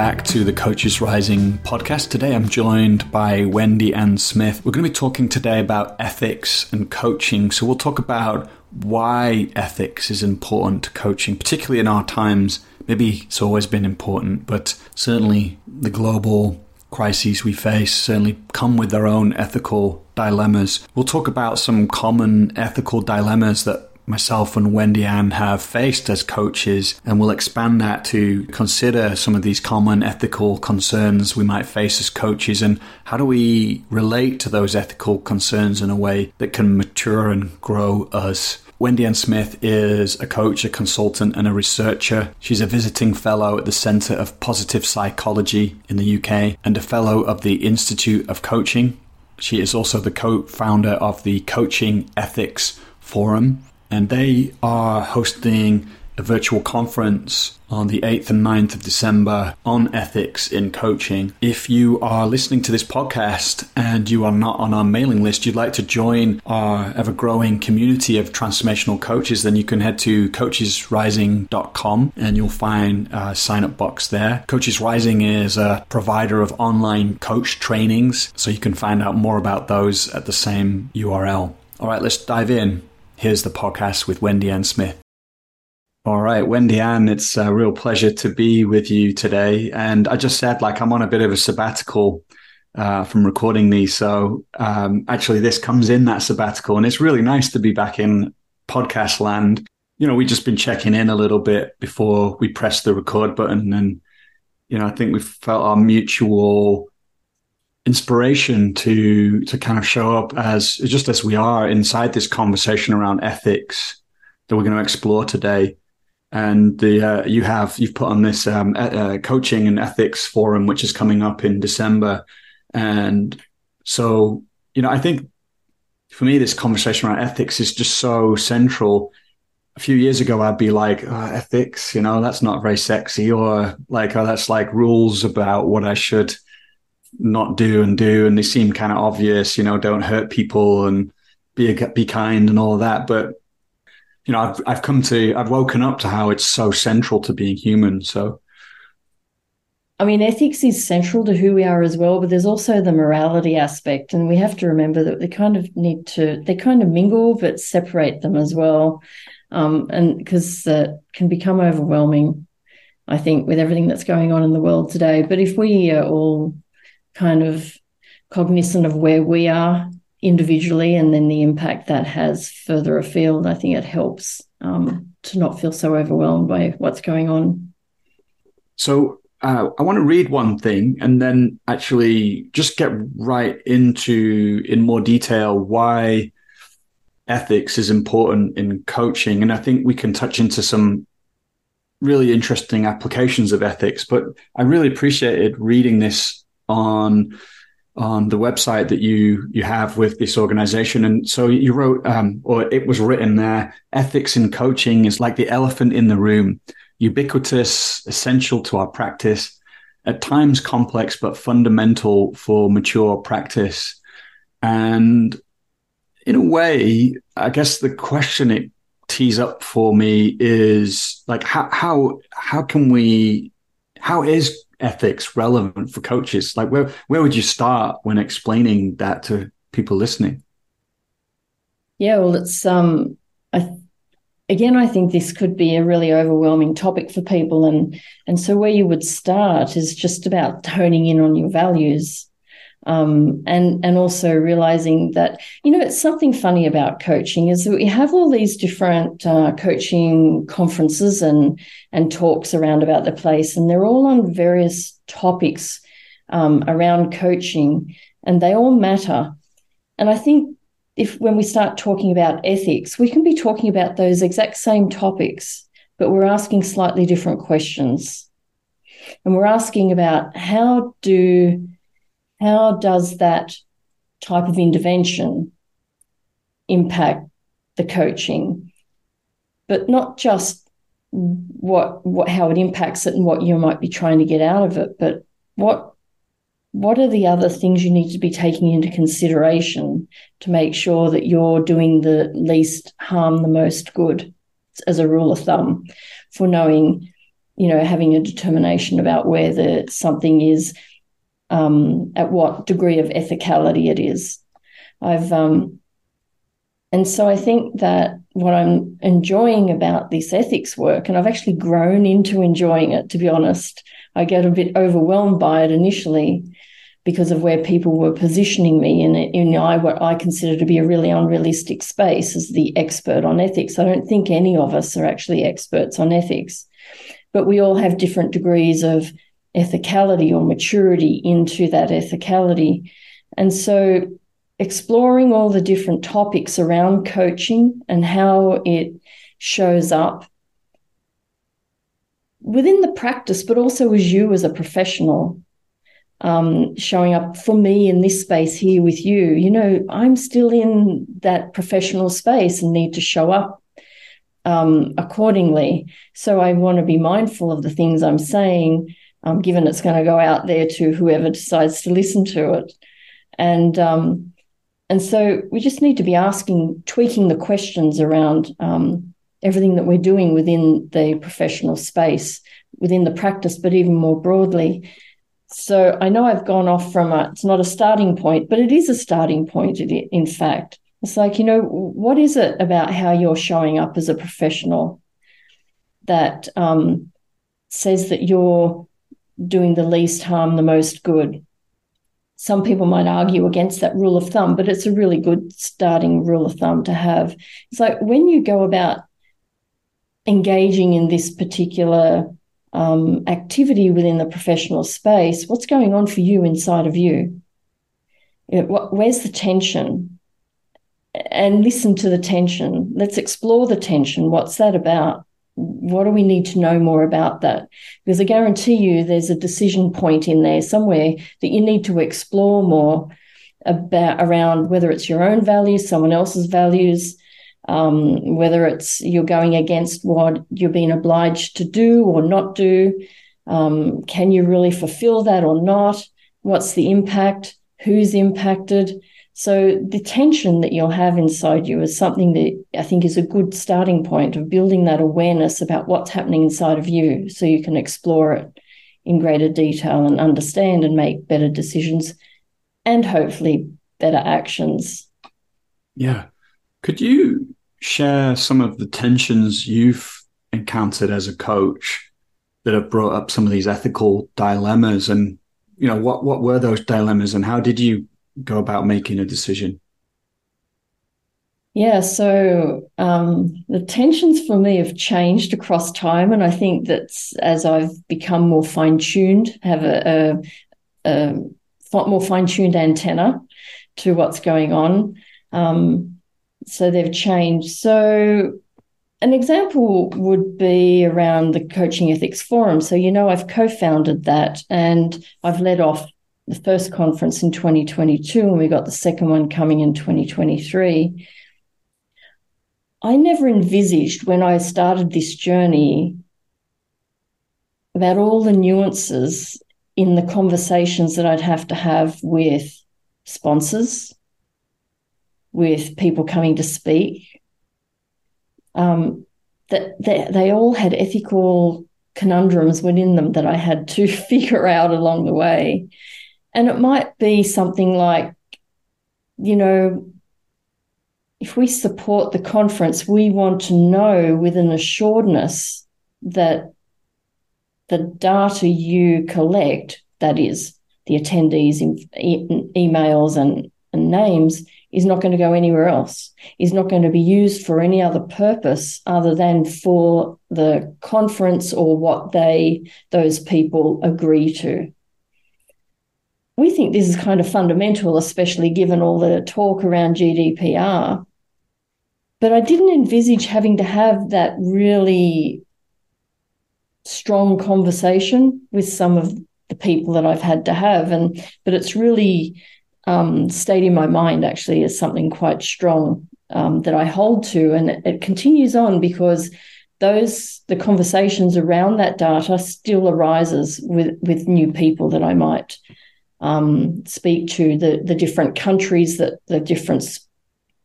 Back to the Coaches Rising podcast. Today I'm joined by Wendy Ann Smith. We're going to be talking today about ethics and coaching. So we'll talk about why ethics is important to coaching, particularly in our times. Maybe it's always been important, but certainly the global crises we face certainly come with their own ethical dilemmas. We'll talk about some common ethical dilemmas that myself and Wendy Ann have faced as coaches, and we'll expand that to consider some of these common ethical concerns we might face as coaches and how do we relate to those ethical concerns in a way that can mature and grow us. Wendy Ann Smith is a coach, a consultant, and a researcher. She's a visiting fellow at the Centre of Positive Psychology in the UK and a fellow of the Institute of Coaching. She is also the co founder of the Coaching Ethics Forum and they are hosting a virtual conference on the 8th and 9th of December on ethics in coaching. If you are listening to this podcast and you are not on our mailing list, you'd like to join our ever growing community of transformational coaches, then you can head to coachesrising.com and you'll find a sign up box there. Coaches Rising is a provider of online coach trainings, so you can find out more about those at the same URL. All right, let's dive in. Here's the podcast with Wendy Ann Smith. All right, Wendy Ann, it's a real pleasure to be with you today. And I just said, like, I'm on a bit of a sabbatical uh, from recording these. So um, actually, this comes in that sabbatical. And it's really nice to be back in podcast land. You know, we've just been checking in a little bit before we press the record button. And, you know, I think we felt our mutual inspiration to to kind of show up as just as we are inside this conversation around ethics that we're going to explore today. And the uh, you have you've put on this um, uh, coaching and ethics forum, which is coming up in December, and so you know I think for me this conversation around ethics is just so central. A few years ago, I'd be like, oh, ethics, you know, that's not very sexy, or like, oh, that's like rules about what I should not do and do, and they seem kind of obvious. You know, don't hurt people and be be kind and all of that. But you know, I've I've come to I've woken up to how it's so central to being human. So. I mean, ethics is central to who we are as well, but there's also the morality aspect. And we have to remember that they kind of need to, they kind of mingle, but separate them as well. Um, and because that can become overwhelming, I think, with everything that's going on in the world today. But if we are all kind of cognizant of where we are individually and then the impact that has further afield, I think it helps um, to not feel so overwhelmed by what's going on. So uh, I want to read one thing and then actually just get right into in more detail why ethics is important in coaching. And I think we can touch into some really interesting applications of ethics. But I really appreciated reading this on on the website that you you have with this organization. And so you wrote um, or it was written there ethics in coaching is like the elephant in the room ubiquitous essential to our practice at times complex but fundamental for mature practice. And in a way i guess the question it tees up for me is like how how how can we how is ethics relevant for coaches? Like where where would you start when explaining that to people listening? Yeah, well, it's um, I again, I think this could be a really overwhelming topic for people, and and so where you would start is just about honing in on your values um, and and also realizing that you know it's something funny about coaching is that we have all these different uh, coaching conferences and and talks around about the place, and they're all on various topics um, around coaching, and they all matter. And I think if when we start talking about ethics, we can be talking about those exact same topics, but we're asking slightly different questions. And we're asking about how do how does that type of intervention impact the coaching? But not just what what how it impacts it and what you might be trying to get out of it but what what are the other things you need to be taking into consideration to make sure that you're doing the least harm the most good as a rule of thumb for knowing you know, having a determination about whether something is um, at what degree of ethicality it is. I've um, and so I think that what I'm enjoying about this ethics work, and I've actually grown into enjoying it, to be honest. I get a bit overwhelmed by it initially because of where people were positioning me in, in I, what I consider to be a really unrealistic space as the expert on ethics. I don't think any of us are actually experts on ethics, but we all have different degrees of ethicality or maturity into that ethicality. And so exploring all the different topics around coaching and how it shows up within the practice, but also as you as a professional. Um, showing up for me in this space here with you. You know, I'm still in that professional space and need to show up um, accordingly. So I want to be mindful of the things I'm saying, um, given it's going to go out there to whoever decides to listen to it. And um, and so we just need to be asking, tweaking the questions around um, everything that we're doing within the professional space, within the practice, but even more broadly. So I know I've gone off from a, it's not a starting point, but it is a starting point, in fact. It's like, you know, what is it about how you're showing up as a professional that um, says that you're doing the least harm, the most good? some people might argue against that rule of thumb, but it's a really good starting rule of thumb to have. It's like when you go about engaging in this particular um, activity within the professional space, what's going on for you inside of you? you know, what, where's the tension? And listen to the tension. Let's explore the tension. What's that about? What do we need to know more about that? Because I guarantee you there's a decision point in there somewhere that you need to explore more about around whether it's your own values, someone else's values, um, whether it's you're going against what you're being obliged to do or not do. Um, can you really fulfill that or not? What's the impact? Who's impacted? So the tension that you'll have inside you is something that I think is a good starting point of building that awareness about what's happening inside of you so you can explore it in greater detail and understand and make better decisions and hopefully better actions. Yeah. Could you share some of the tensions you've encountered as a coach that have brought up some of these ethical dilemmas and you know what what were those dilemmas and how did you go about making a decision? Yeah, so um, the tensions for me have changed across time, and I think that as I've become more fine tuned, have a, a, a more fine tuned antenna to what's going on. Um, so they've changed. So an example would be around the Coaching Ethics Forum. So, you know, I've co founded that and I've led off the first conference in 2022 and we got the second one coming in 2023. I never envisaged when I started this journey about all the nuances in the conversations that I'd have to have with sponsors, with people coming to speak, um, that they, they all had ethical conundrums within them that I had to figure out along the way. And it might be something like, you know, if we support the conference, we want to know with an assuredness that the data you collect, that is, the attendees' e- emails and, and names, is not going to go anywhere else, is not going to be used for any other purpose other than for the conference or what they, those people agree to we think this is kind of fundamental, especially given all the talk around GDPR. But I didn't envisage having to have that really strong conversation with some of the people that I've had to have. And but it's really um, stayed in my mind actually as something quite strong um, that I hold to, and it, it continues on because those the conversations around that data still arises with with new people that I might um, speak to the the different countries that the different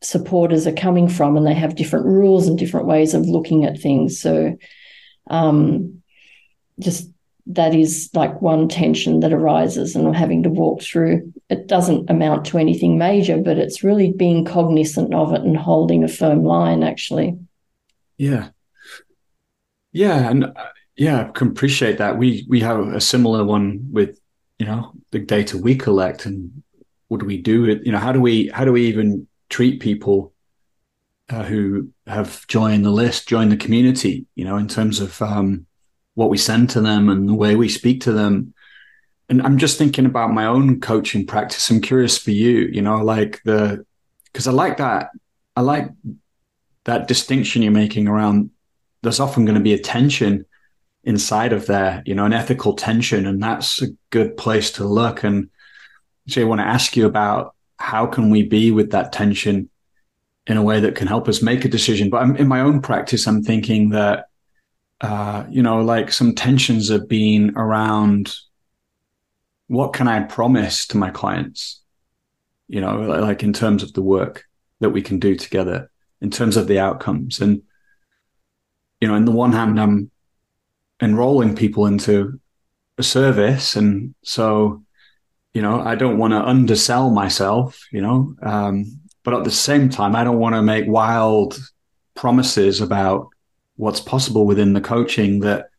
supporters are coming from, and they have different rules and different ways of looking at things. So, um, just that is like one tension that arises and having to walk through. It doesn't amount to anything major, but it's really being cognizant of it and holding a firm line, actually. Yeah. Yeah. And uh, yeah, I can appreciate that. We, we have a similar one with, you know, the data we collect and what do we do? You know, how do we, how do we even treat people uh, who have joined the list, joined the community, you know, in terms of, um, what we send to them and the way we speak to them. And I'm just thinking about my own coaching practice. I'm curious for you, you know, like the, because I like that. I like that distinction you're making around there's often going to be a tension inside of there, you know, an ethical tension. And that's a good place to look. And so I want to ask you about how can we be with that tension in a way that can help us make a decision. But I'm, in my own practice, I'm thinking that uh, you know, like some tensions have been around what can I promise to my clients, you know, like in terms of the work that we can do together, in terms of the outcomes. And, you know, in the one hand, I'm enrolling people into a service. And so, you know, I don't want to undersell myself, you know, um, but at the same time, I don't want to make wild promises about what's possible within the coaching that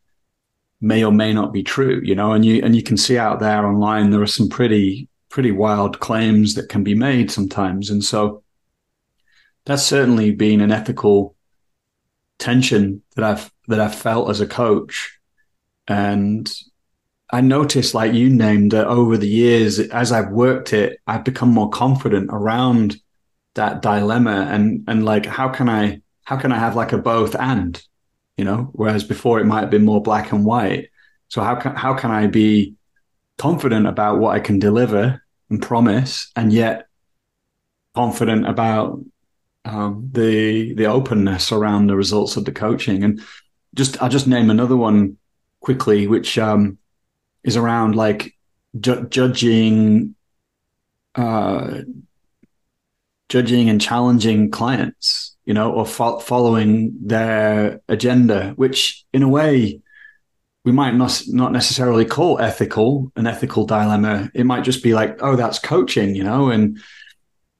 may or may not be true, you know, and you and you can see out there online there are some pretty pretty wild claims that can be made sometimes. And so that's certainly been an ethical tension that I've that I've felt as a coach. And I noticed, like you named that over the years, as I've worked it, I've become more confident around that dilemma and and like how can I how can I have like a both and, you know, whereas before it might have been more black and white. So how can how can I be confident about what I can deliver and promise, and yet confident about um, the the openness around the results of the coaching? And just I'll just name another one quickly, which um, is around like ju- judging. Uh, judging and challenging clients you know, or fo- following their agenda, which in a way we might not not necessarily call ethical an ethical dilemma. It might just be like, oh, that's coaching, you know, and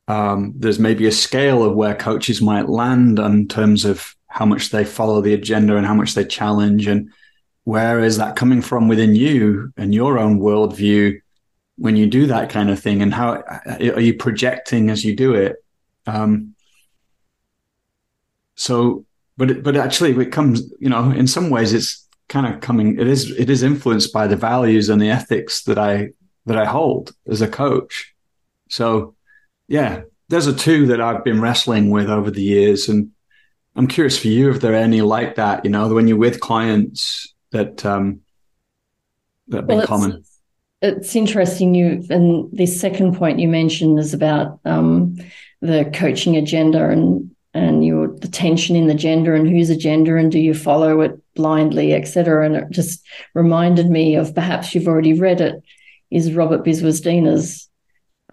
um, there's maybe a scale of where coaches might land in terms of how much they follow the agenda and how much they challenge, and where is that coming from within you and your own worldview when you do that kind of thing, and how are you projecting as you do it? Um, so, but but actually, it comes, you know, in some ways, it's kind of coming. It is it is influenced by the values and the ethics that I that I hold as a coach. So, yeah, there's a two that I've been wrestling with over the years, and I'm curious for you if there are any like that. You know, when you're with clients that um, that have well, been common. It's interesting. You and this second point you mentioned is about um, the coaching agenda and and your the tension in the gender and whose agenda and do you follow it blindly, etc. And it just reminded me of perhaps you've already read it, is Robert Biswas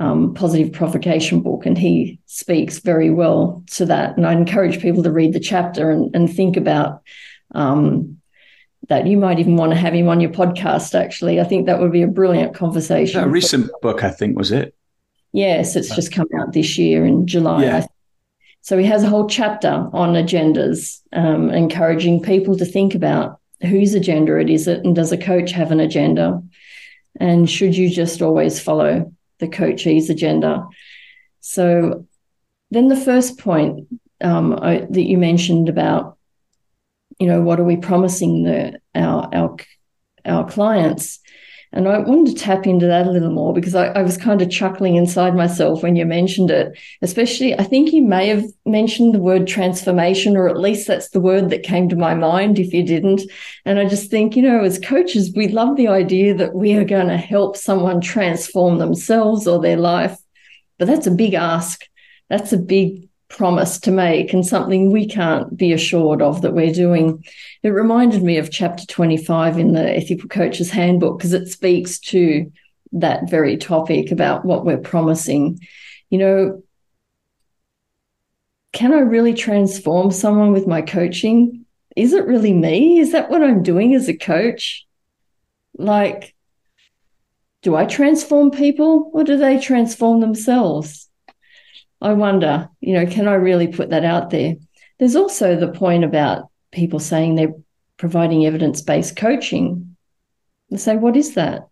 um, positive provocation book, and he speaks very well to that. And I encourage people to read the chapter and, and think about um, that. You might even want to have him on your podcast. Actually, I think that would be a brilliant conversation. A recent book, I think, was it? Yes, it's just come out this year in July. Yeah. So he has a whole chapter on agendas, um, encouraging people to think about whose agenda it is, it, and does a coach have an agenda? And should you just always follow the coachee's agenda? So then the first point um, I, that you mentioned about, you know, what are we promising the our our our clients? And I wanted to tap into that a little more because I, I, was kind of chuckling inside myself when you mentioned it. Especially, I think you may have mentioned the word transformation, or at least that's the word that came to my mind if you didn't. And I just think, you know, as coaches, we love the idea that we are going to help someone transform themselves or their life. But that's a big ask. That's a big promise to make and something we can't be assured of that we're doing. It reminded me of chapter 25 in the Ethical Coach's Handbook because it speaks to that very topic about what we're promising. You know, can I really transform someone with my coaching? Is it really me? Is that what I'm doing as a coach? Like, do I transform people or do they transform themselves? I wonder, you know, can I really put that out there? There's also the point about people saying they're providing evidence based coaching. I say, what is that?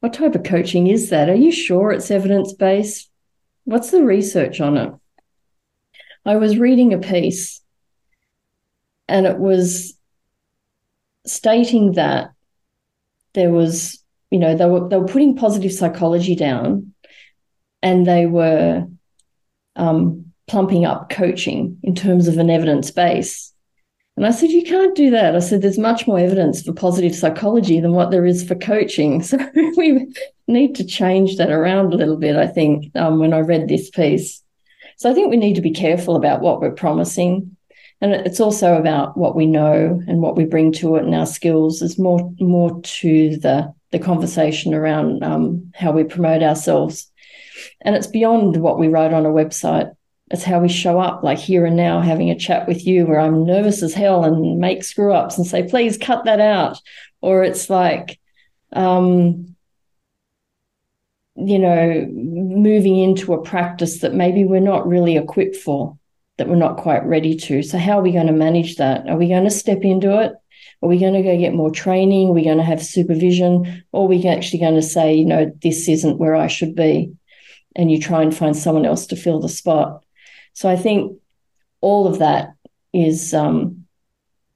What type of coaching is that? Are you sure it's evidence based? What's the research on it? I was reading a piece and it was stating that there was, you know, they were they were putting positive psychology down and they were um, plumping up coaching in terms of an evidence base. And I said, You can't do that. I said, There's much more evidence for positive psychology than what there is for coaching. So we need to change that around a little bit, I think, um, when I read this piece. So I think we need to be careful about what we're promising. And it's also about what we know and what we bring to it and our skills. There's more more to the the conversation around um, how we promote ourselves. And it's beyond what we write on a website. It's how we show up, like here and now, having a chat with you where I'm nervous as hell and make screw ups and say, please cut that out. Or it's like, um, you know, moving into a practice that maybe we're not really equipped for, that we're not quite ready to. So, how are we going to manage that? Are we going to step into it? Are we going to go get more training? Are we going to have supervision? Or are we actually going to say, you know, this isn't where I should be? And you try and find someone else to fill the spot. So I think all of that is um,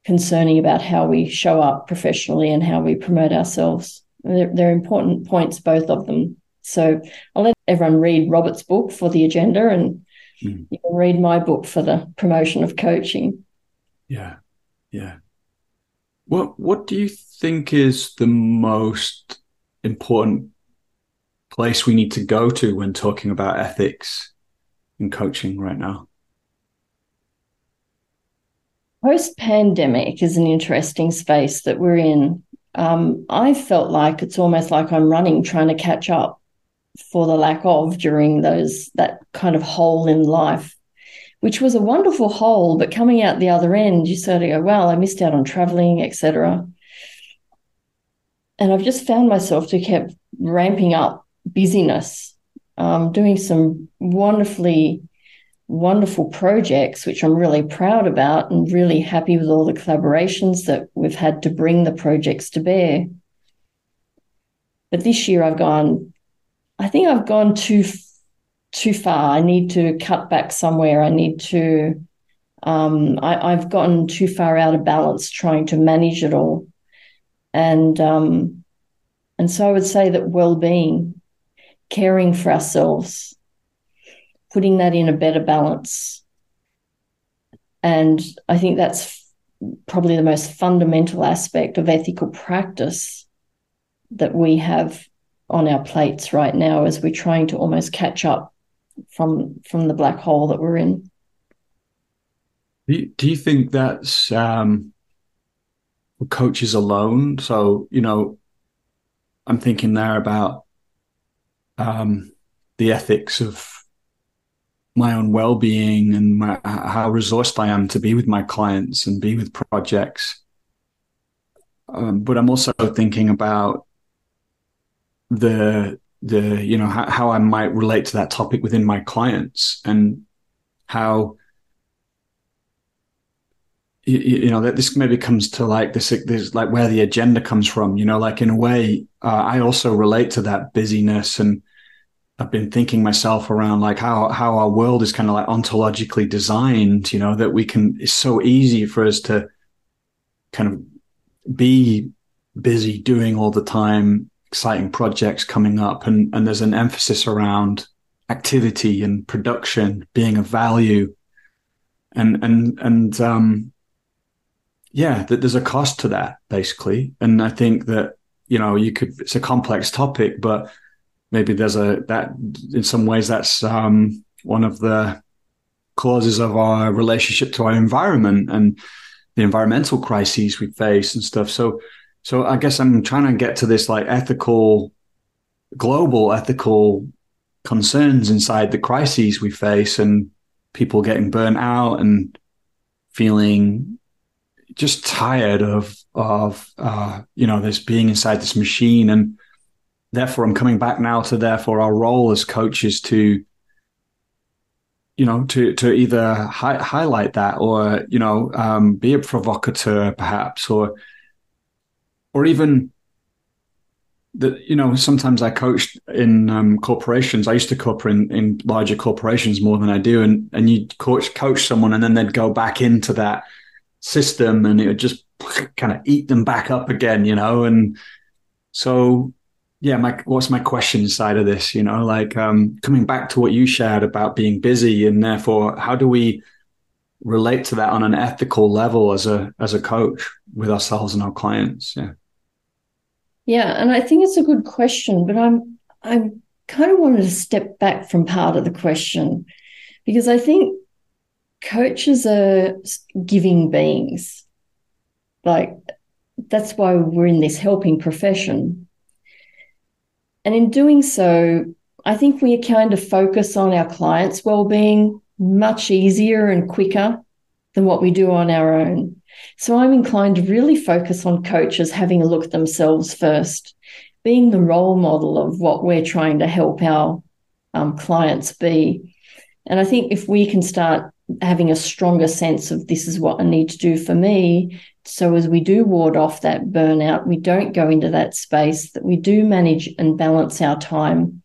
concerning about how we show up professionally and how we promote ourselves. They're, they're, important points, both of them. So I'll let everyone read Robert's book for the agenda and mm. you can read my book for the promotion of coaching. Yeah. Yeah. What what do you think is the most important place we need to go to when talking about ethics in coaching right now? Post pandemic is an interesting space that we're in. Um, I felt like it's almost like I'm running, trying to catch up for the lack of during those that kind of hole in life, which was a wonderful hole. But coming out the other end, you sort of go, "Well, I missed out on traveling, etc." And I've just found myself to keep ramping up busyness um, doing some wonderfully wonderful projects, which I'm really proud about and really happy with all the collaborations that we've had to bring the projects to bear. But this year I've gone, I think I've gone too too far. I need to cut back somewhere. I need to. Um, I, have gotten too far out of balance trying to manage it all, and um, and so I would say that well-being caring for ourselves, putting that in a better balance. And I think that's probably the most fundamental aspect of ethical practice that we have on our plates right now as we're trying to almost catch up from from the black hole that we're in. Do you, do you think that's um, coaches alone? So you know, I'm thinking there about um, the ethics of my own well-being and my, how resourced I am to be with my clients and be with projects. Um, but I'm also thinking about the the you know how, how I might relate to that topic within my clients and how you, you, know that this maybe comes to like this this like where the agenda comes from you know like in a way uh, i also relate to that busyness and i've been thinking myself around like how how our world is kind of like ontologically designed you know that we can it's so easy for us to kind of be busy doing all the time exciting projects coming up and and there's an emphasis around activity and production being of value and and and um yeah, that there's a cost to that basically. And I think that, you know, you could, it's a complex topic, but maybe there's a, that in some ways that's, um, one of the causes of our relationship to our environment and the environmental crises we face and stuff. So, so I guess I'm trying to get to this like ethical, global ethical concerns inside the crises we face and people getting burnt out and feeling just tired of of uh, you know this being inside this machine, and therefore I'm coming back now to therefore our role as coaches to you know to to either hi- highlight that or you know um, be a provocateur perhaps or or even that you know sometimes I coached in um, corporations. I used to coach in, in larger corporations more than I do, and and you coach coach someone, and then they'd go back into that system, and it would just kind of eat them back up again, you know. And so, yeah, my what's my question side of this? You know, like um, coming back to what you shared about being busy, and therefore, how do we relate to that on an ethical level as a as a coach with ourselves and our clients? Yeah. Yeah, and I think it's a good question, but I'm I'm kind of wanted to step back from part of the question because I think coaches are giving beings. Like that's why we're in this helping profession. And in doing so, I think we kind of focus on our clients' well-being much easier and quicker than what we do on our own. So I'm inclined to really focus on coaches having a look at themselves first, being the role model of what we're trying to help our um, clients be. And I think if we can start having a stronger sense of this is what I need to do for me. So as we do ward off that burnout, we don't go into that space, that we do manage and balance our time,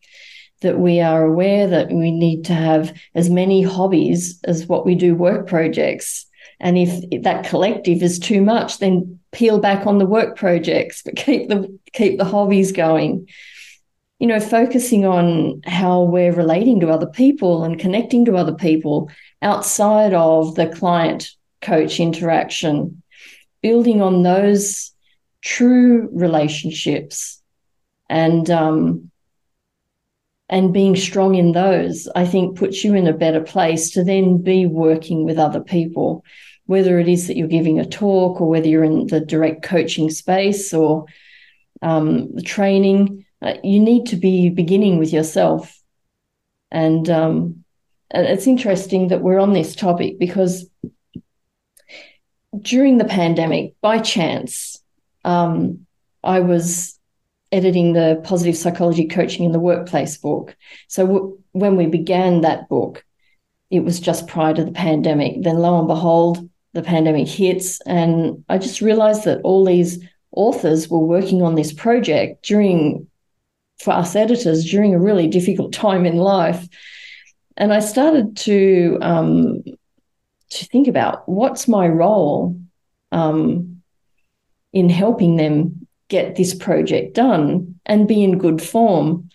that we are aware that we need to have as many hobbies as what we do work projects and if that collective is too much, then peel back on the work projects, but keep the keep the hobbies going. You know, focusing on how we're relating to other people and connecting to other people outside of the client coach interaction, building on those true relationships and um, and being strong in those, I think puts you in a better place to then be working with other people. Whether it is that you're giving a talk or whether you're in the direct coaching space or um, the training, uh, you need to be beginning with yourself. And, um, it's interesting that we're on this topic because during the pandemic, by chance, um, I was editing the positive psychology coaching in the workplace book. So w- when we began that book, it was just prior to the pandemic. Then lo and behold, the pandemic hits. And I just realized that all these authors were working on this project during, for us editors, during a really difficult time in life. And I started to, um, to think about what's my role um, in helping them get this project done and be in good form.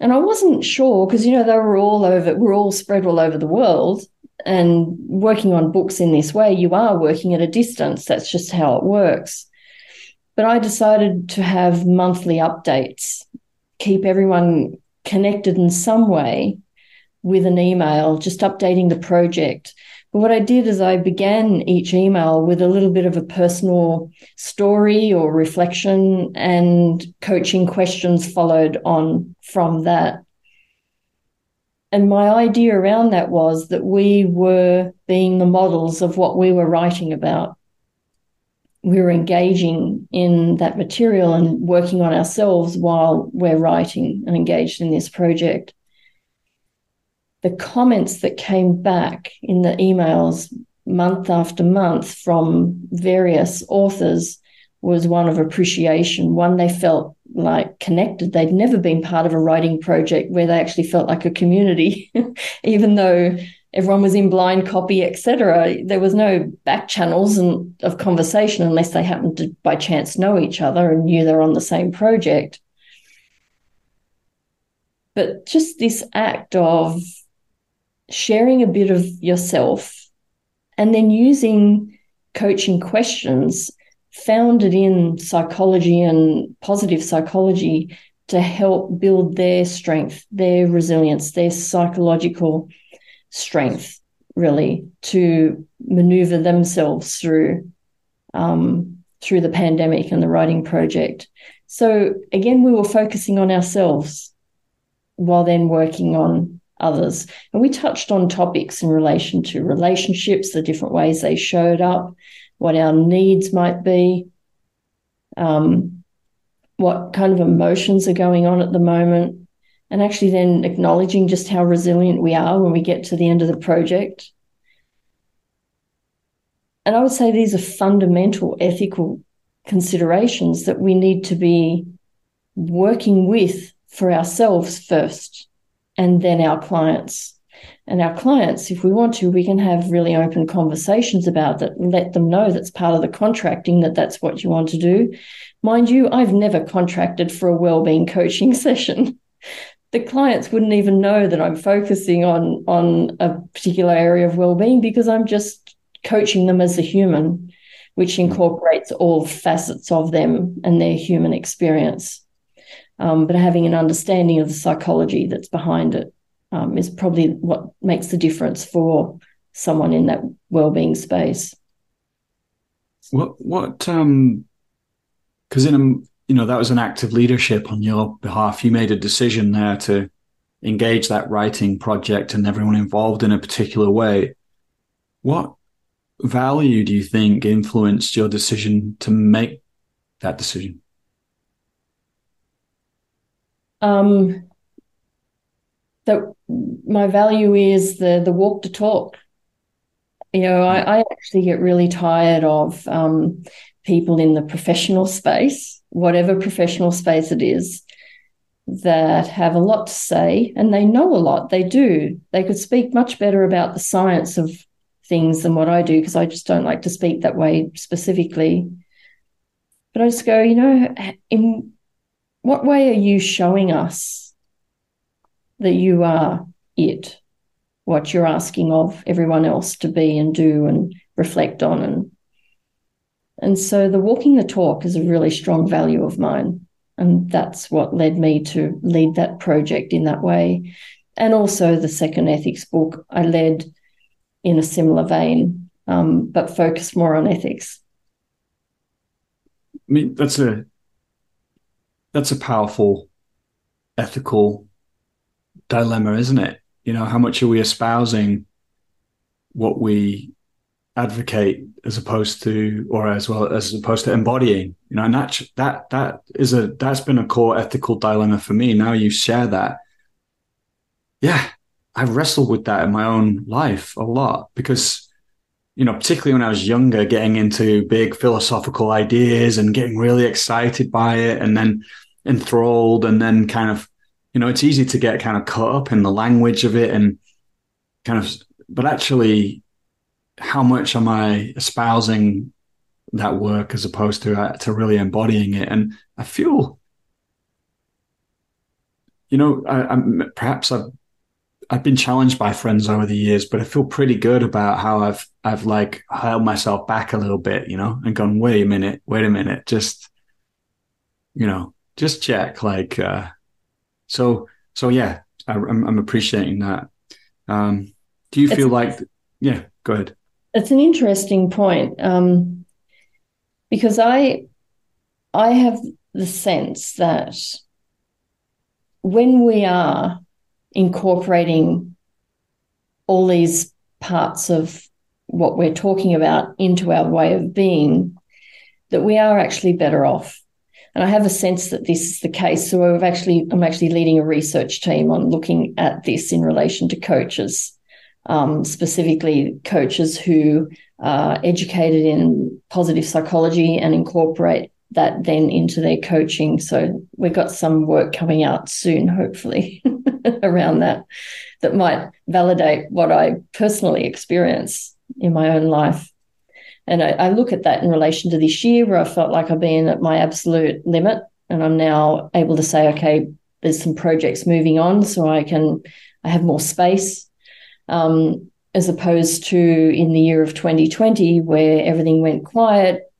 And I wasn't sure because, you know, they were all over, we're all spread all over the world and working on books in this way, you are working at a distance. That's just how it works. But I decided to have monthly updates, keep everyone connected in some way with an email, just updating the project. But what I did is I began each email with a little bit of a personal story or reflection, and coaching questions followed on from that and my idea around that was that we were being the models of what we were writing about. We were engaging in that material and working on ourselves while we're writing and engaged in this project. The comments that came back in the emails month after month from various authors was one of appreciation. One, they felt like connected. They'd never been part of a writing project where they actually felt like a community, even though everyone was in blind copy, etc. There was no back channels and of conversation unless they happened to by chance know each other and knew they're on the same project. But just this act of sharing a bit of yourself and then using coaching questions founded in psychology and positive psychology to help build their strength, their resilience, their psychological strength, really, to maneuver themselves through um, through the pandemic and the writing project. So again, we were focusing on ourselves while then working on others. And we touched on topics in relation to relationships, the different ways they showed up, what our needs might be, um, what kind of emotions are going on at the moment, and actually then acknowledging just how resilient we are when we get to the end of the project. And I would say these are fundamental ethical considerations that we need to be working with for ourselves first and then our clients. And our clients, if we want to, we can have really open conversations about that let them know that's part of the contracting, that that's what you want to do. Mind you, I've never contracted for a well-being coaching session. The clients wouldn't even know that I'm focusing on, on a particular area of well-being because I'm just coaching them as a human, which incorporates all facets of them and their human experience um, but having an understanding of the psychology that's behind it um, is probably what makes the difference for someone in that well-being space. What what um because in a you know that was an act of leadership on your behalf. You made a decision there to engage that writing project and everyone involved in a particular way. What value do you think influenced your decision to make that decision? um, that my value is the the walk to talk. You know, I, I actually get really tired of um, people in the professional space, whatever professional space it is, that have a lot to say and they know a lot. They do. They could speak much better about the science of things than what I do because I just don't like to speak that way specifically. But I just go, you know, in what way are you showing us that you are it, what you're asking of everyone else to be and do and reflect on and and so the walking the talk is a really strong value of mine. And that's what led me to lead that project in that way. And also the second ethics book I led in a similar vein, um, but focused more on ethics. I mean, that's a that's a powerful ethical dilemma, isn't it? You know, how much are we espousing what we advocate as opposed to, or as well as opposed to embodying? You know, and that that that is a that's been a core ethical dilemma for me. Now you share that, yeah, I've wrestled with that in my own life a lot because you know, particularly when I was younger, getting into big philosophical ideas and getting really excited by it and then enthralled and then kind of, you know, it's easy to get kind of caught up in the language of it and kind of, but actually, how much am I espousing that work as opposed to uh, to really embodying it? And I feel, you know, I, I'm perhaps I've I've been challenged by friends over the years, but I feel pretty good about how I've I've like held myself back a little bit, you know, and gone, wait a minute, wait a minute, just you know, just check. Like, uh, so so yeah, I, am I'm appreciating that. Um, do you it's, feel like, yeah, go ahead. It's an interesting point um, because I I have the sense that when we are incorporating all these parts of what we're talking about into our way of being, that we are actually better off. And I have a sense that this is the case. So I've actually, I'm actually leading a research team on looking at this in relation to coaches, um, specifically coaches who are educated in positive psychology and incorporate that then into their coaching. So we've got some work coming out soon, hopefully. around that that might validate what I personally experience in my own life. And I, I, look at that in relation to this year where I felt like I've been at my absolute limit. And I'm now able to say, okay, there's some projects moving on, so I can I have more space. Um, as opposed to in the year of 2020, where everything went quiet,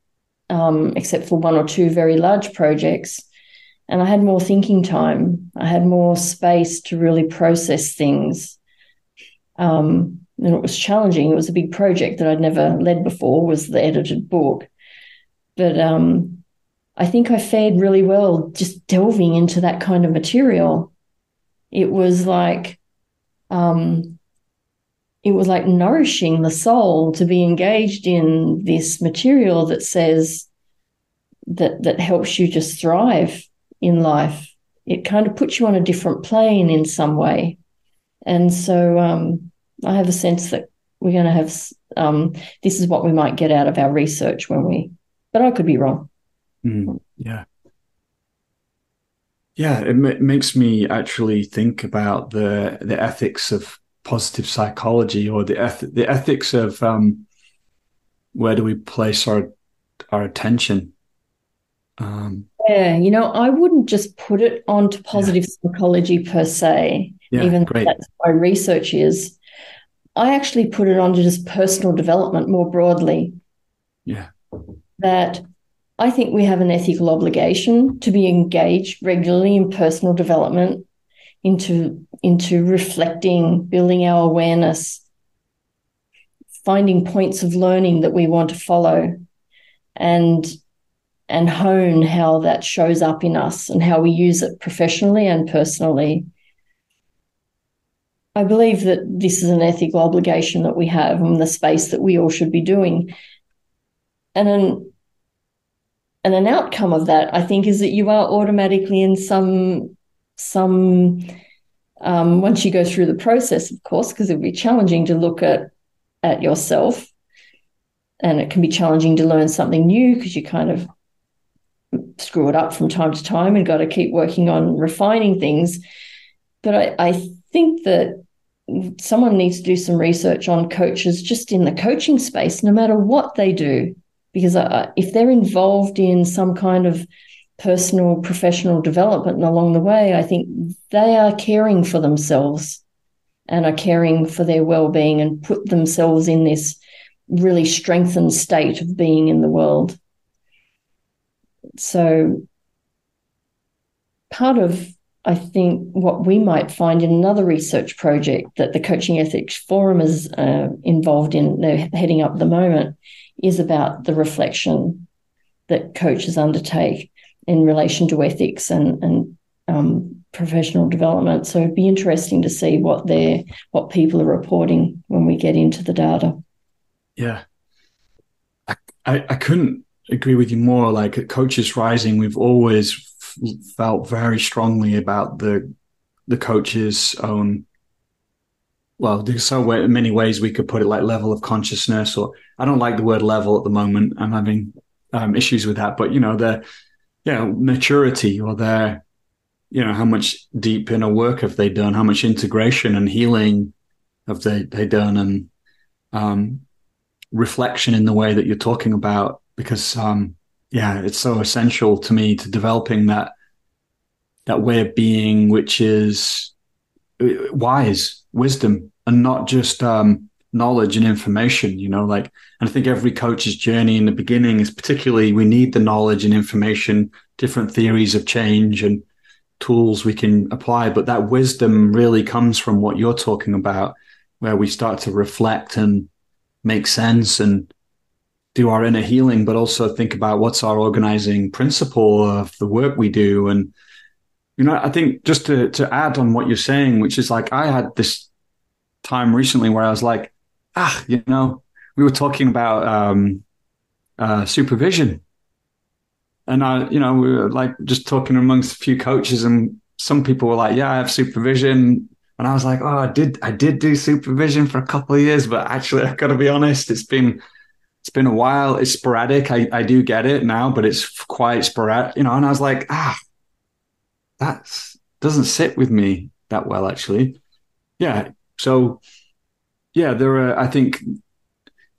um, except for one or two very large projects and I had more thinking time. I had more space to really process things. Um, and it was challenging. It was a big project that I'd never led before. Was the edited book, but um, I think I fared really well just delving into that kind of material. It was like, um, it was like nourishing the soul to be engaged in this material that says that that helps you just thrive in life. It kind of puts you on a different plane in some way. And so um, I have a sense that we're going to have um, this is what we might get out of our research when we, but I could be wrong. Mm, yeah. Yeah, it m- makes me actually think about the the ethics of positive psychology or the eth- the ethics of um, where do we place our our attention. Um, yeah, you know, I wouldn't just put it onto positive yeah. psychology per se, yeah, even great. that's my research is. I actually put it onto just personal development more broadly. Yeah. That I think we have an ethical obligation to be engaged regularly in personal development, into, into reflecting, building our awareness, finding points of learning that we want to follow, and and hone how that shows up in us and how we use it professionally and personally I believe that this is an ethical obligation that we have in the space that we all should be doing. And an and an outcome of that, I think, is that you are automatically in some some um, once you go through the process, of course, because it would be challenging to look at at yourself, and it can be challenging to learn something new because you kind of screw it up from time to time and got to keep working on refining things. But I, I think that someone needs to do some research on coaches just in the coaching space, no matter what they do, because uh, if they're involved in some kind of personal professional development and along the way, I think they are caring for themselves and are caring for their well-being and put themselves in this really strengthened state of being in the world. So part of I think what we might find in another research project that the Coaching Ethics Forum is uh, involved in, they're heading up at the moment, is about the reflection that coaches undertake in relation to ethics and, and um, professional development. So it'd be interesting to see what they what people are reporting when we get into the data. Yeah, I, I, I couldn't agree with you more. Like Coaches Rising, we've always felt very strongly about the the coach's own well, there's so many ways we could put it, like level of consciousness, or I don't like the word level at the moment. I'm having um, issues with that, but you know, their, know, maturity or their, you know, how much deep inner work have they done? How much integration and healing have they they done? And um, reflection in the way that you're talking about, because um, yeah, it's so essential to me to developing that that way of being, which is uh, wise, wisdom, and not just um, knowledge and information. You know, like, and I think every coach's journey in the beginning is particularly we need the knowledge and information, different theories of change and tools we can apply, but that wisdom really comes from what you're talking about, where we start to reflect and make sense and do our inner healing, but also think about what's our organizing principle of the work we do. And, you know, I think just to, to add on what you're saying, which is like, I had this time recently where I was like, ah, you know, we were talking about um, uh, supervision. And I, you know, we were like just talking amongst a few coaches, and some people were like, "Yeah, I have supervision," and I was like, "Oh, I did, I did do supervision for a couple of years, but actually, I've got to be honest, it's been it's been a while. It's sporadic. I, I do get it now, but it's quite sporadic, you know. And I was like, ah, that doesn't sit with me that well, actually. Yeah. So, yeah, there are, I think,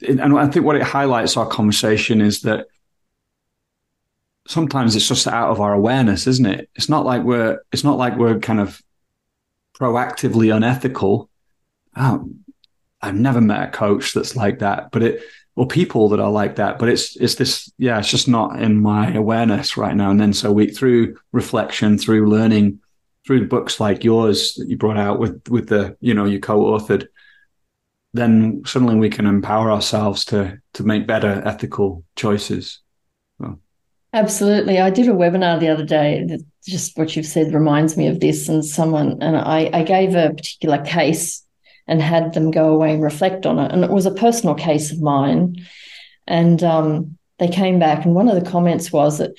and I think what it highlights our conversation is that sometimes it's just out of our awareness, isn't it? It's not like we're, it's not like we're kind of proactively unethical. Oh, I've never met a coach that's like that, but it, or people that are like that. But it's it's this yeah, it's just not in my awareness right now. And then so we through reflection, through learning, through books like yours that you brought out with with the you know you co-authored, then suddenly we can empower ourselves to to make better ethical choices. Absolutely. I did a webinar the other day. Just what you've said reminds me of this. And someone, and I, I gave a particular case and had them go away and reflect on it. And it was a personal case of mine. And um, they came back, and one of the comments was that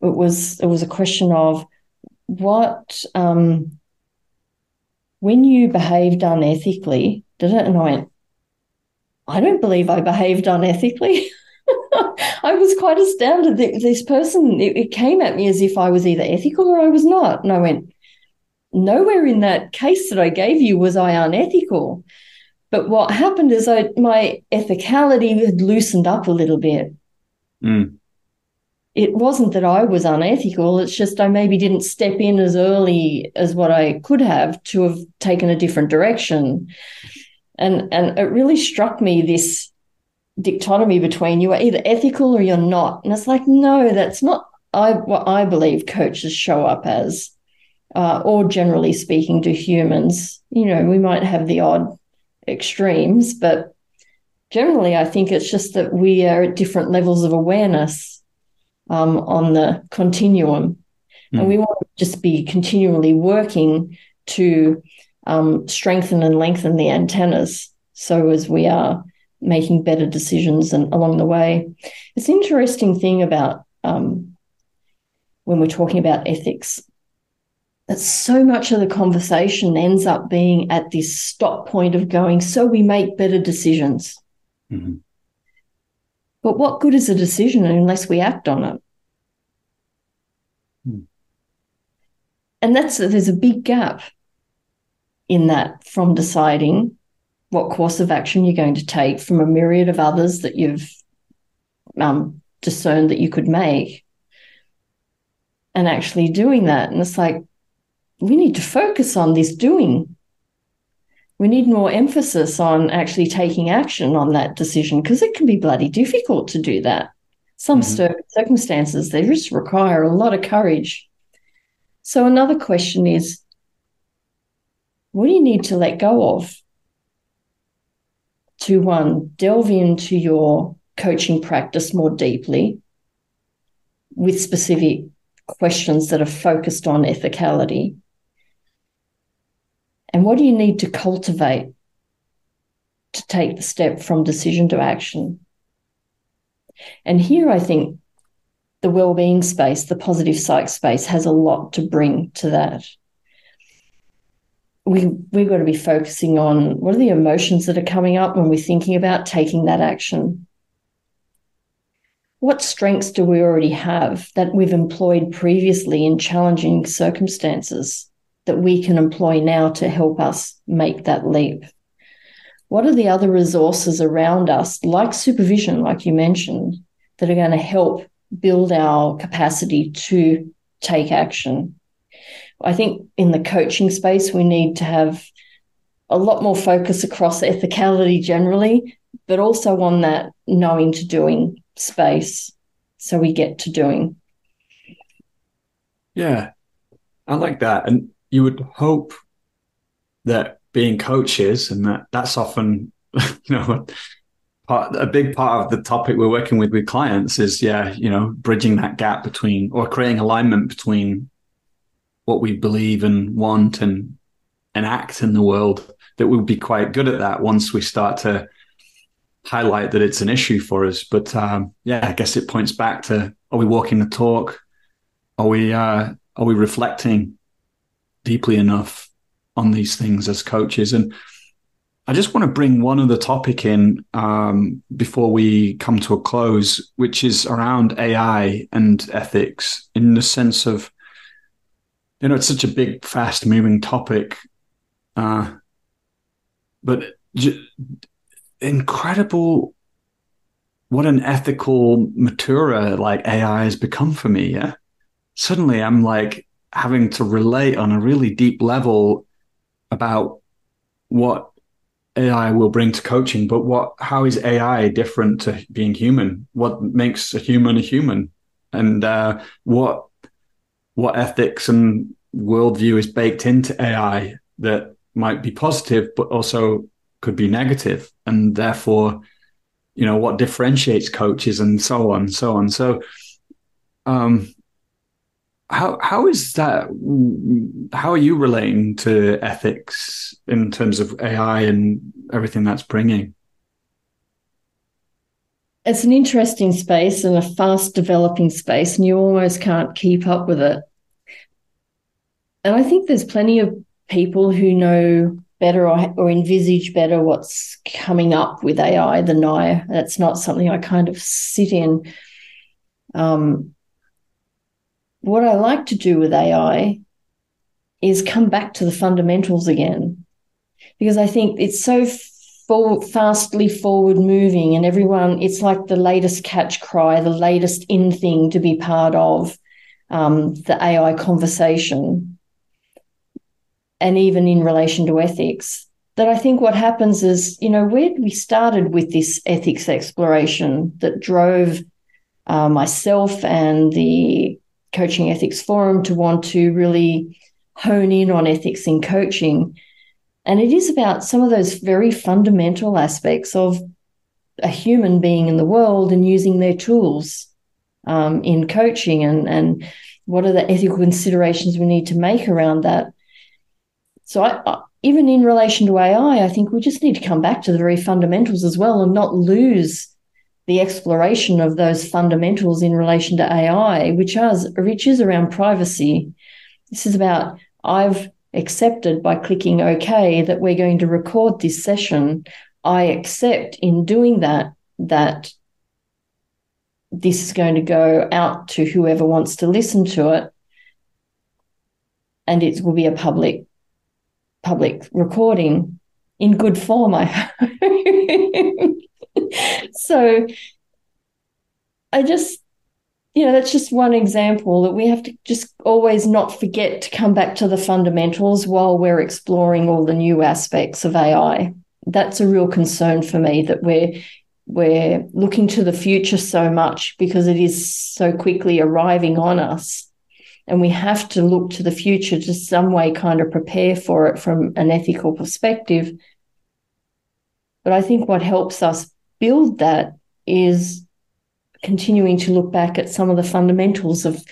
it was it was a question of what um, when you behaved unethically, did it? And I went, I don't believe I behaved unethically. I was quite astounded that this person, it, it, came at me as if I was either ethical or I was not. And I went, nowhere in that case that I gave you was I unethical. But what happened is I my ethicality had loosened up a little bit. Mm. It wasn't that I was unethical. It's just I maybe didn't step in as early as what I could have to have taken a different direction. And and it really struck me this dichotomy between you are either ethical or you're not. And it's like, no, that's not I what I believe coaches show up as. Uh, or generally speaking to humans. You know, we might have the odd extremes, but generally, I think it's just that we are at different levels of awareness um, on the continuum. Mm. And we want to just be continually working to um, strengthen and lengthen the antennas so as we are making better decisions and along the way. It's an interesting thing about um, when we're talking about ethics that so much of the conversation ends up being at this stop point of going, so we make better decisions. Mm-hmm. But what good is a decision unless we act on it? Mm. And that's there's a big gap in that from deciding what course of action you're going to take from a myriad of others that you've um, discerned that you could make and actually doing that. And it's like, we need to focus on this doing. We need more emphasis on actually taking action on that decision because it can be bloody difficult to do that. Some mm-hmm. circumstances, they just require a lot of courage. So, another question is what do you need to let go of to one, delve into your coaching practice more deeply with specific questions that are focused on ethicality? And what do you need to cultivate to take the step from decision to action? And here I think the well-being space, the positive psych space has a lot to bring to that. We we've got to be focusing on what are the emotions that are coming up when we're thinking about taking that action. What strengths do we already have that we've employed previously in challenging circumstances? that we can employ now to help us make that leap? What are the other resources around us, like supervision, like you mentioned, that are going to help build our capacity to take action? I think in the coaching space, we need to have a lot more focus across ethicality generally, but also on that knowing to doing space so we get to doing. Yeah, I like that. And you would hope that being coaches and that that's often you know part, a big part of the topic we're working with with clients is yeah you know bridging that gap between or creating alignment between what we believe and want and enact in the world that we'll be quite good at that once we start to highlight that it's an issue for us but um, yeah i guess it points back to are we walking the talk are we uh, are we reflecting deeply enough on these things as coaches. And I just want to bring one other topic in um, before we come to a close, which is around AI and ethics in the sense of, you know, it's such a big, fast moving topic. Uh, but j- incredible what an ethical matura like AI has become for me. Yeah. Suddenly I'm like, having to relate on a really deep level about what AI will bring to coaching, but what how is AI different to being human? What makes a human a human, and uh, what what ethics and worldview is baked into AI that might be positive, but also could be negative, and therefore, you know, what differentiates coaches and so on, so on. So, um, how how is that? How are you relating to ethics in terms of AI and everything that's bringing? It's an interesting space and a fast developing space, and you almost can't keep up with it. And I think there's plenty of people who know better or, or envisage better what's coming up with AI than I. That's not something I kind of sit in. Um, what I like to do with AI is come back to the fundamentals again, because I think it's so fastly forward moving, and everyone, it's like the latest catch cry, the latest in thing to be part of um, the AI conversation and even in relation to ethics, that I think what happens is, you know, where we started with this ethics exploration that drove uh, myself and the Coaching Ethics Forum to want to really hone in on ethics in coaching. And it is about some of those very fundamental aspects of a human being in the world and using their tools um, in coaching and, and what are the ethical considerations we need to make around that. So I, even in relation to AI, I think we just need to come back to the very fundamentals as well and not lose the exploration of those fundamentals in relation to AI, which is which is around privacy. This is about I've accepted by clicking OK that we're going to record this session. I accept in doing that that this is going to go out to whoever wants to listen to it and it will be a public public recording in good form, I hope. so I just, you know, that's just one example that we have to just always not forget to come back to the fundamentals while we're exploring all the new aspects of AI. That's a real concern for me that we're we're looking to the future so much because it is so quickly arriving on us and we have to look to the future to some way kind of prepare for it from an ethical perspective. But I think what helps us build that is continuing to look back at some of the fundamentals of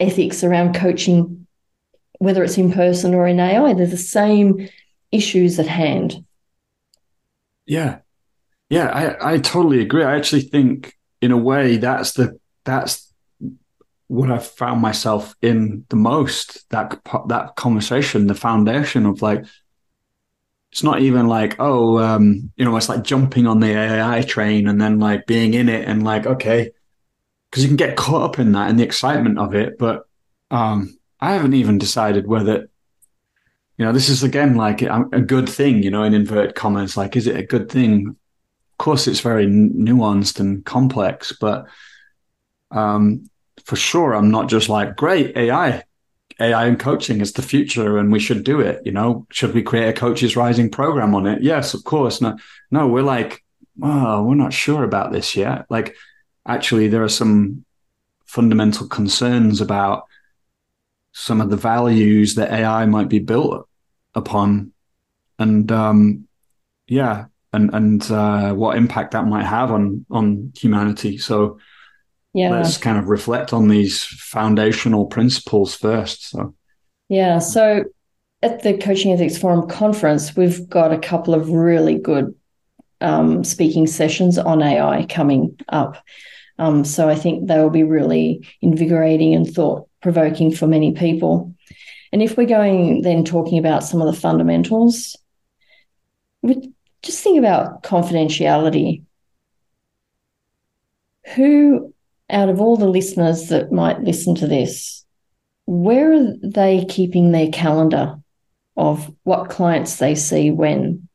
ethics around coaching, whether it's in person or in AI. They're the same issues at hand. Yeah. Yeah, I, I totally agree. I actually think in a way that's the that's what I've found myself in the most that that conversation, the foundation of like, it's not even like oh, um, you know, it's like jumping on the AI train and then like being in it and like okay, because you can get caught up in that and the excitement of it. But um, I haven't even decided whether you know this is again like a good thing, you know, in inverted commas. Like, is it a good thing? Of course, it's very nuanced and complex, but um, for sure I'm not just like, great, AI, AI and coaching is the future and we should do it. You know, should we create a coaches rising program on it? Yes, of course. No, no, we're like, well, we're not sure about this yet. Like, actually, there are some fundamental concerns about some of the values that AI might be built upon. And, um, yeah, and, and, uh, what impact that might have on, on humanity. So, yeah. let's kind of reflect on these foundational principles first. So, yeah. So, at the Coaching Ethics Forum conference, we've got a couple of really good um, speaking sessions on AI coming up. Um, so, I think they will be really invigorating and thought provoking for many people. And if we're going then talking about some of the fundamentals, we just think about confidentiality. Who out of all the listeners that might listen to this, where are they keeping their calendar of what clients they see when?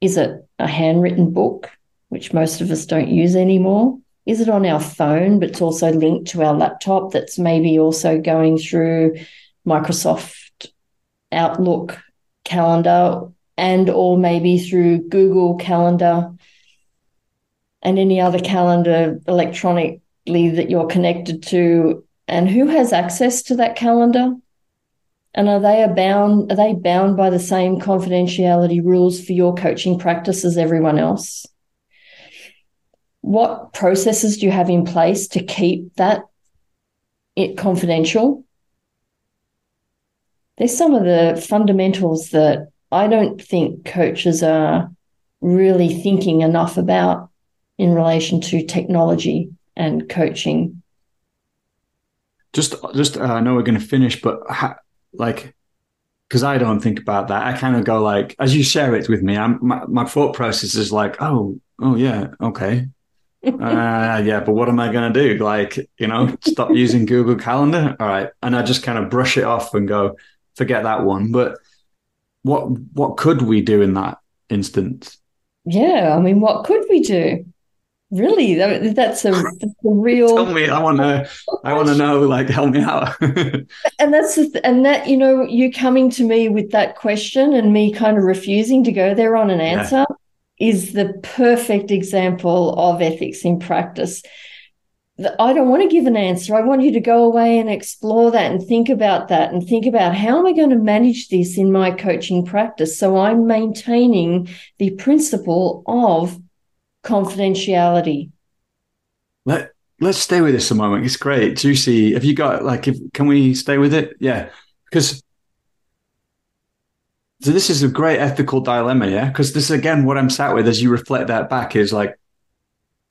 Is it a handwritten book, which most of us don't use anymore? Is it on our phone, but it's also linked to our laptop that's maybe also going through Microsoft Outlook calendar and or maybe through Google Calendar and any other calendar electronically that you're connected to. And who has access to that calendar? And are they bound are they bound by the same confidentiality rules for your coaching practice as everyone else? What processes do you have in place to keep that it confidential. There's some of the fundamentals that I don't think coaches are really thinking enough about in relation to technology and coaching. Just, just uh, I know we're going to finish, but ha- like, because I don't think about that. I kind of go like, as you share it with me, I'm my, my thought process is like, oh, oh yeah, okay, uh, yeah, but what am I going to do? Like, you know, stop using Google Calendar? All right. And I just kind of brush it off and go, forget that one. But what what could we do in that instance? Yeah, I mean, what could we do? Really, that's a, that's a real. Tell me, I want to. I want to know. Like, help me out. and that's the, and that you know, you coming to me with that question and me kind of refusing to go there on an answer. Yeah is the perfect example of ethics in practice. I don't want to give an answer. I want you to go away and explore that and think about that and think about how am I going to manage this in my coaching practice so I'm maintaining the principle of confidentiality. Let let's stay with this a moment. It's great. Juicy. Have you got like if can we stay with it? Yeah. Because so this is a great ethical dilemma, yeah? Because this again, what I'm sat with as you reflect that back is like,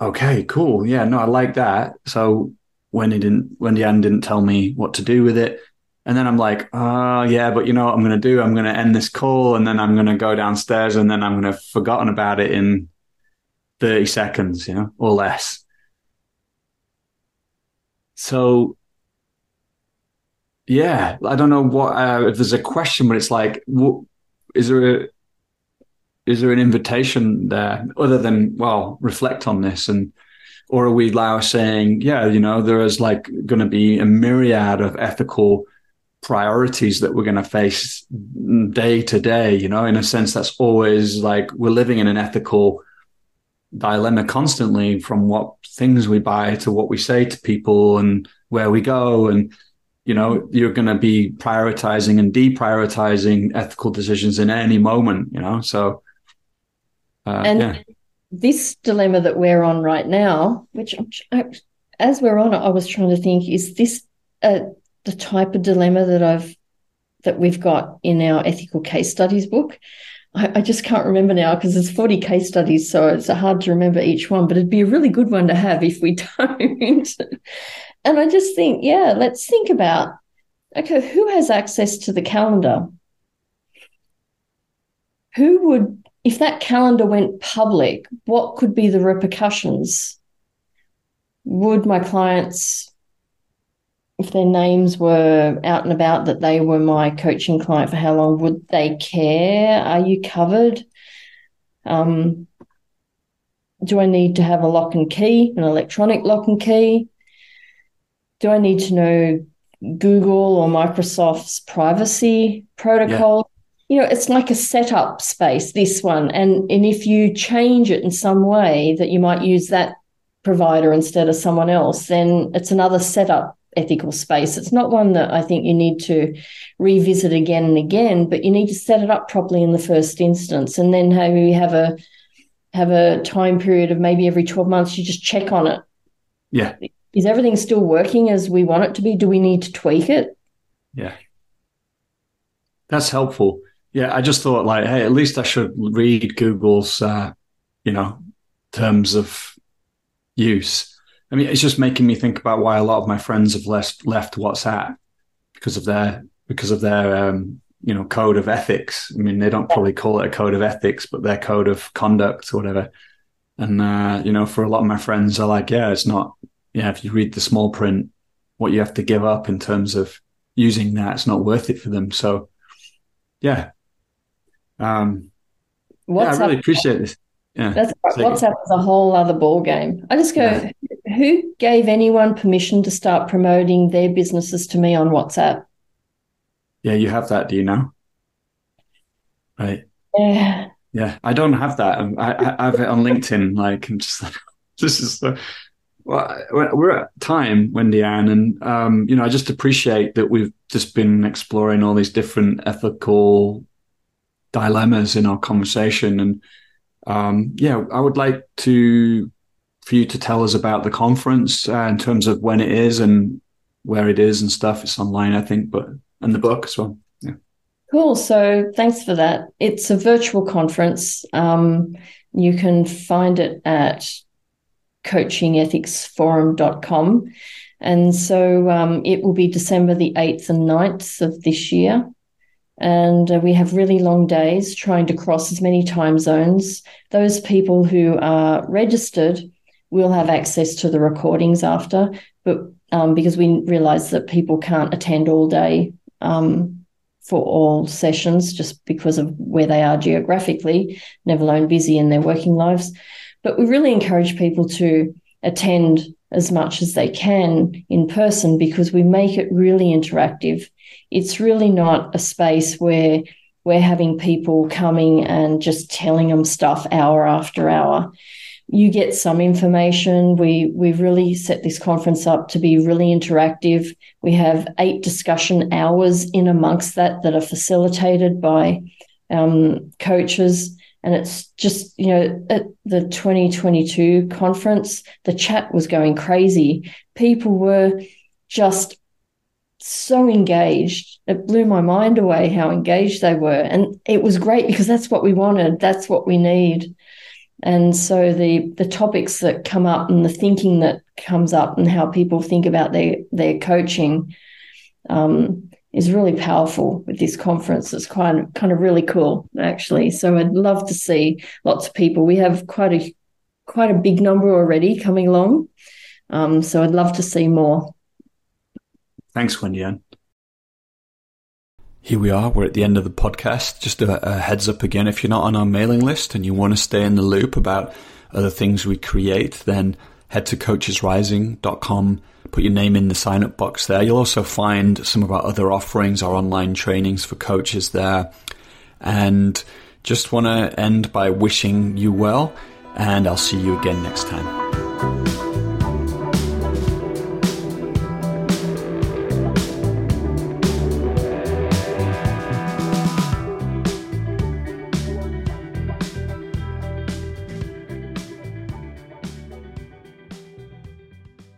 okay, cool, yeah, no, I like that. So when he didn't, when Wendy Ann didn't tell me what to do with it, and then I'm like, oh yeah, but you know what I'm going to do? I'm going to end this call, and then I'm going to go downstairs, and then I'm going to have forgotten about it in 30 seconds, you know, or less. So yeah, I don't know what uh, if there's a question, but it's like, is there a is there an invitation there other than well reflect on this and or are we now saying yeah you know there is like going to be a myriad of ethical priorities that we're going to face day to day you know in a sense that's always like we're living in an ethical dilemma constantly from what things we buy to what we say to people and where we go. And you know you're going to be prioritizing and deprioritizing ethical decisions in any moment you know? So uh, and yeah. this dilemma that we're on right now which as we're on it i was trying to think is this uh, the type of dilemma that i've that we've got in our ethical case studies book I, I just can't remember now because there's 40 case studies so it's hard to remember each one but it'd be a really good one to have if we don't and I just think, yeah, let's think about okay, who has access to the calendar? Who would, if that calendar went public, what could be the repercussions? Would my clients, if their names were out and about that they were my coaching client for how long, would they care? Are you covered? Um, do I need to have a lock and key, an electronic lock and key? do I need to know Google or Microsoft's privacy protocol? Yeah. You know, it's like a setup space, this one. And, and if you change it in some way that you might use that provider instead of someone else, then it's another setup ethical space. It's not one that I think you need to revisit again and again, but you need to set it up properly in the first instance. And then maybe have a have a time period of maybe every 12 months you just check on it. Yeah is everything still working as we want it to be? Do we need to tweak it? Yeah. That's helpful. Yeah, I just thought like, hey, at least I should read Google's, uh, you know, terms of use. I mean, it's just making me think about why a lot of my friends have left left WhatsApp because of their because of their um, you know code of ethics. I mean, they don't probably call it a code of ethics, but their code of conduct or whatever. And uh, you know, for a lot of my friends, are like, yeah, it's not yeah, if you read the small print, what you have to give up in terms of using that, it's not worth it for them. So, yeah. Um, yeah, I really appreciate this. Yeah, that's WhatsApp is a whole other ball game. I just go, yeah. who gave anyone permission to start promoting their businesses to me on WhatsApp? Yeah, you have that, do you know? Right. Yeah. Yeah, I don't have that. I, I have it on LinkedIn. Like, I'm just like, this is the, well, we're at time, Wendy Ann, and um, you know, I just appreciate that we've just been exploring all these different ethical dilemmas in our conversation, and um, yeah, I would like to for you to tell us about the conference uh, in terms of when it is and where it is and stuff. It's online, I think, but and the book as well. Yeah. Cool. So thanks for that. It's a virtual conference. Um, you can find it at coachingethicsforum.com. And so um, it will be December the 8th and 9th of this year. And uh, we have really long days trying to cross as many time zones. Those people who are registered will have access to the recordings after, but um, because we realize that people can't attend all day um, for all sessions just because of where they are geographically, never alone busy in their working lives. But we really encourage people to attend as much as they can in person because we make it really interactive. It's really not a space where we're having people coming and just telling them stuff hour after hour. You get some information. We we really set this conference up to be really interactive. We have eight discussion hours in amongst that that are facilitated by um, coaches and it's just, you know, at the 2022 conference, the chat was going crazy. People were just so engaged. It blew my mind away how engaged they were. And it was great because that's what we wanted. That's what we need. And so the the topics that come up and the thinking that comes up and how people think about their their coaching um, is really powerful with this conference. It's kind of kind of really cool actually. So I'd love to see lots of people. We have quite a quite a big number already coming along. Um, so I'd love to see more. Thanks, Wendy Ann. Here we are. We're at the end of the podcast. Just a, a heads up again. If you're not on our mailing list and you want to stay in the loop about other things we create, then head to coachesrising.com put your name in the sign up box there. You'll also find some of our other offerings, our online trainings for coaches there. And just want to end by wishing you well, and I'll see you again next time.